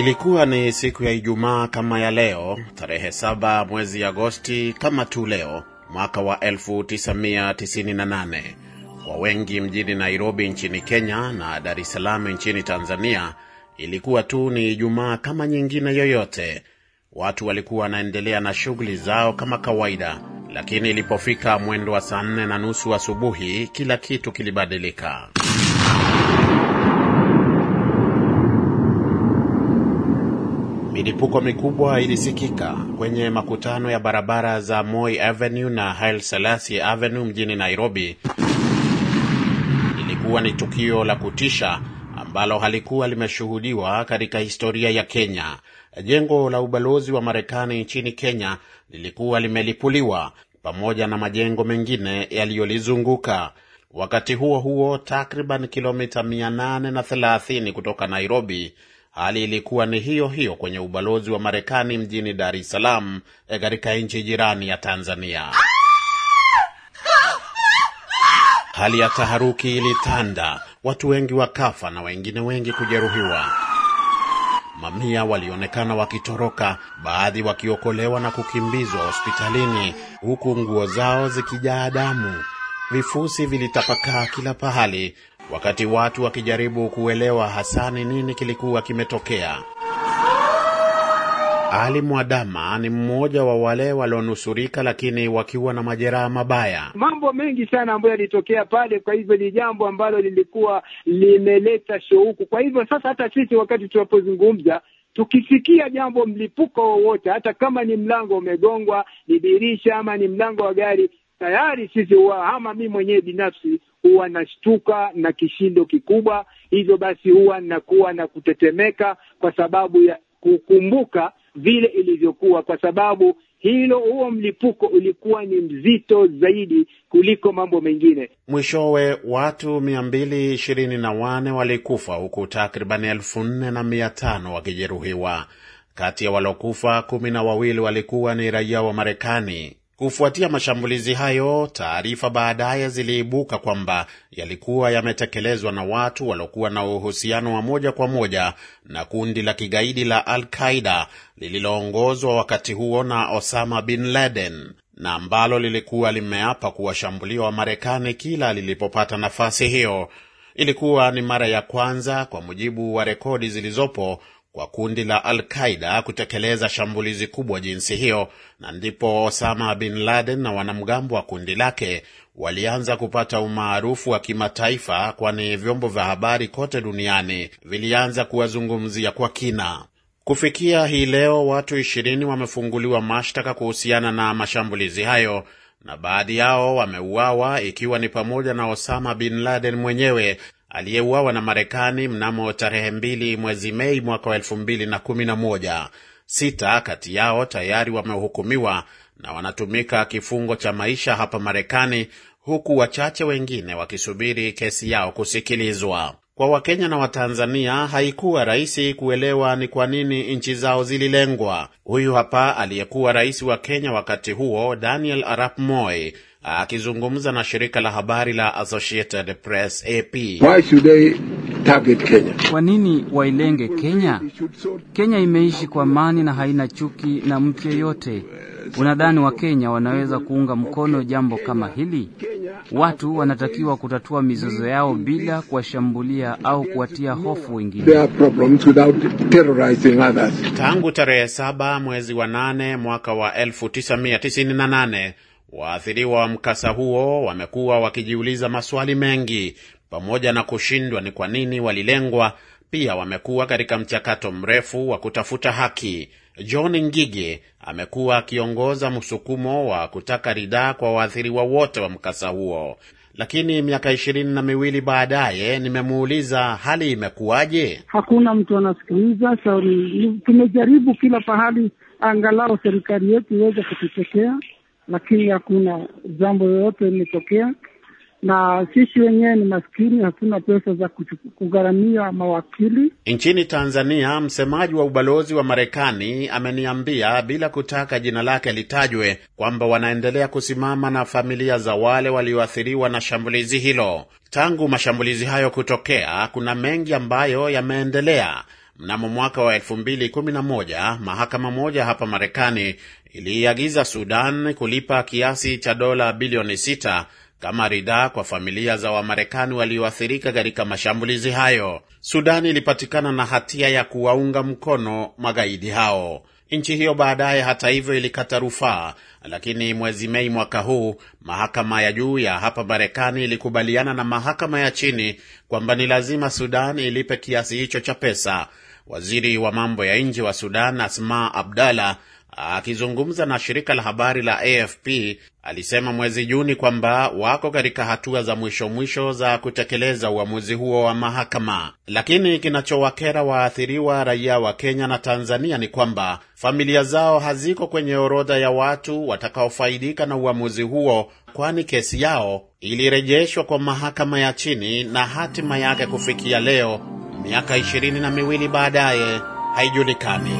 Ilikuwa ni siku ya Ijumaa kama ya leo tarehe saba mwezi Agosti kama tu leo mwaka wa 1998. Kwa wengi mjini Nairobi nchini Kenya na Dar es Salaam nchini Tanzania ilikuwa tu ni Ijumaa kama nyingine yoyote. Watu walikuwa wanaendelea na shughuli zao kama kawaida, lakini ilipofika mwendo wa saa nne na nusu asubuhi kila kitu kilibadilika. Milipuko mikubwa ilisikika kwenye makutano ya barabara za Moi Avenue na Haile Selassie Avenue mjini Nairobi. Ilikuwa ni tukio la kutisha ambalo halikuwa limeshuhudiwa katika historia ya Kenya. Jengo la ubalozi wa Marekani nchini Kenya lilikuwa limelipuliwa pamoja na majengo mengine yaliyolizunguka. Wakati huo huo, takriban kilomita 830 kutoka Nairobi, hali ilikuwa ni hiyo hiyo kwenye ubalozi wa Marekani mjini Dar es Salaam katika nchi jirani ya Tanzania. Hali ya taharuki ilitanda, watu wengi wakafa na wengine wengi kujeruhiwa. Mamia walionekana wakitoroka, baadhi wakiokolewa na kukimbizwa hospitalini, huku nguo zao zikijaa damu. Vifusi vilitapakaa kila pahali, wakati watu wakijaribu kuelewa hasa ni nini kilikuwa kimetokea. Ali Mwadama ni mmoja wa wale walionusurika, lakini wakiwa na majeraha mabaya. Mambo mengi sana ambayo yalitokea pale, kwa hivyo ni jambo ambalo lilikuwa limeleta shauku. Kwa hivyo sasa, hata sisi wakati tunapozungumza tukisikia jambo mlipuko wowote, hata kama ni mlango umegongwa, ni dirisha ama ni mlango wa gari, tayari sisi ama mi mwenyewe binafsi huwa nashtuka na kishindo kikubwa. Hivyo basi huwa nakuwa na kutetemeka kwa sababu ya kukumbuka vile ilivyokuwa, kwa sababu hilo huo mlipuko ulikuwa ni mzito zaidi kuliko mambo mengine. Mwishowe watu mia mbili ishirini na wane walikufa huku takribani elfu nne na mia tano wakijeruhiwa. Kati ya walokufa kumi na wawili walikuwa ni raia wa Marekani. Kufuatia mashambulizi hayo, taarifa baadaye ziliibuka kwamba yalikuwa yametekelezwa na watu waliokuwa na uhusiano wa moja kwa moja na kundi la kigaidi la Al-Qaida lililoongozwa wakati huo na Osama bin Laden na ambalo lilikuwa limeapa kuwashambulia Wamarekani kila lilipopata nafasi hiyo. Ilikuwa ni mara ya kwanza, kwa mujibu wa rekodi zilizopo kwa kundi la Al-Qaida kutekeleza shambulizi kubwa jinsi hiyo, na ndipo Osama bin Laden na wanamgambo wa kundi lake walianza kupata umaarufu wa kimataifa, kwani vyombo vya habari kote duniani vilianza kuwazungumzia kwa kina. Kufikia hii leo, watu ishirini wamefunguliwa mashtaka kuhusiana na mashambulizi hayo na baadhi yao wameuawa, ikiwa ni pamoja na Osama bin Laden mwenyewe aliyeuawa na Marekani mnamo tarehe mbili mwezi Mei mwaka wa elfu mbili na kumi na moja. Sita kati yao tayari wamehukumiwa na wanatumika kifungo cha maisha hapa Marekani, huku wachache wengine wakisubiri kesi yao kusikilizwa. Kwa Wakenya na Watanzania haikuwa rahisi kuelewa ni kwa nini nchi zao zililengwa. Huyu hapa aliyekuwa rais wa Kenya wakati huo, Daniel Arap Moi akizungumza na shirika la habari la Associated Press AP. Why should they target Kenya? Kwa nini wailenge Kenya? Kenya imeishi kwa amani na haina chuki na mtu yeyote. Unadhani Wakenya wanaweza kuunga mkono jambo kama hili? Watu wanatakiwa kutatua mizozo yao bila kuwashambulia au kuwatia hofu wengine. Their problems without terrorizing others. Tangu tarehe saba mwezi wa nane mwaka wa 1998 waathiriwa wa mkasa huo wamekuwa wakijiuliza maswali mengi, pamoja na kushindwa ni kwa nini walilengwa. Pia wamekuwa katika mchakato mrefu wa kutafuta haki. John Ngige amekuwa akiongoza msukumo wa kutaka ridhaa kwa waathiriwa wote wa mkasa huo, lakini miaka ishirini na miwili baadaye nimemuuliza hali imekuwaje. Hakuna mtu anasikiliza. So, tumejaribu kila pahali angalau serikali yetu iweze kututetea, lakini hakuna jambo yoyote limetokea, na sisi wenyewe ni maskini, hatuna pesa za kugharamia mawakili. Nchini Tanzania, msemaji wa ubalozi wa Marekani ameniambia bila kutaka jina lake litajwe kwamba wanaendelea kusimama na familia za wale walioathiriwa na shambulizi hilo. Tangu mashambulizi hayo kutokea, kuna mengi ambayo yameendelea. Mnamo mwaka wa 2011 mahakama moja hapa Marekani iliagiza Sudan kulipa kiasi cha dola bilioni 6 kama ridhaa kwa familia za Wamarekani walioathirika katika mashambulizi hayo. Sudan ilipatikana na hatia ya kuwaunga mkono magaidi hao. Nchi hiyo baadaye, hata hivyo, ilikata rufaa, lakini mwezi Mei mwaka huu mahakama ya juu ya hapa Marekani ilikubaliana na mahakama ya chini kwamba ni lazima Sudan ilipe kiasi hicho cha pesa. Waziri wa mambo ya nje wa Sudan Asma Abdallah akizungumza na shirika la habari la AFP alisema mwezi Juni kwamba wako katika hatua za mwisho mwisho za kutekeleza uamuzi huo wa mahakama. Lakini kinachowakera waathiriwa raia wa Kenya na Tanzania ni kwamba familia zao haziko kwenye orodha ya watu watakaofaidika na uamuzi huo, kwani kesi yao ilirejeshwa kwa mahakama ya chini na hatima yake kufikia leo miaka ishirini na miwili baadaye haijulikani.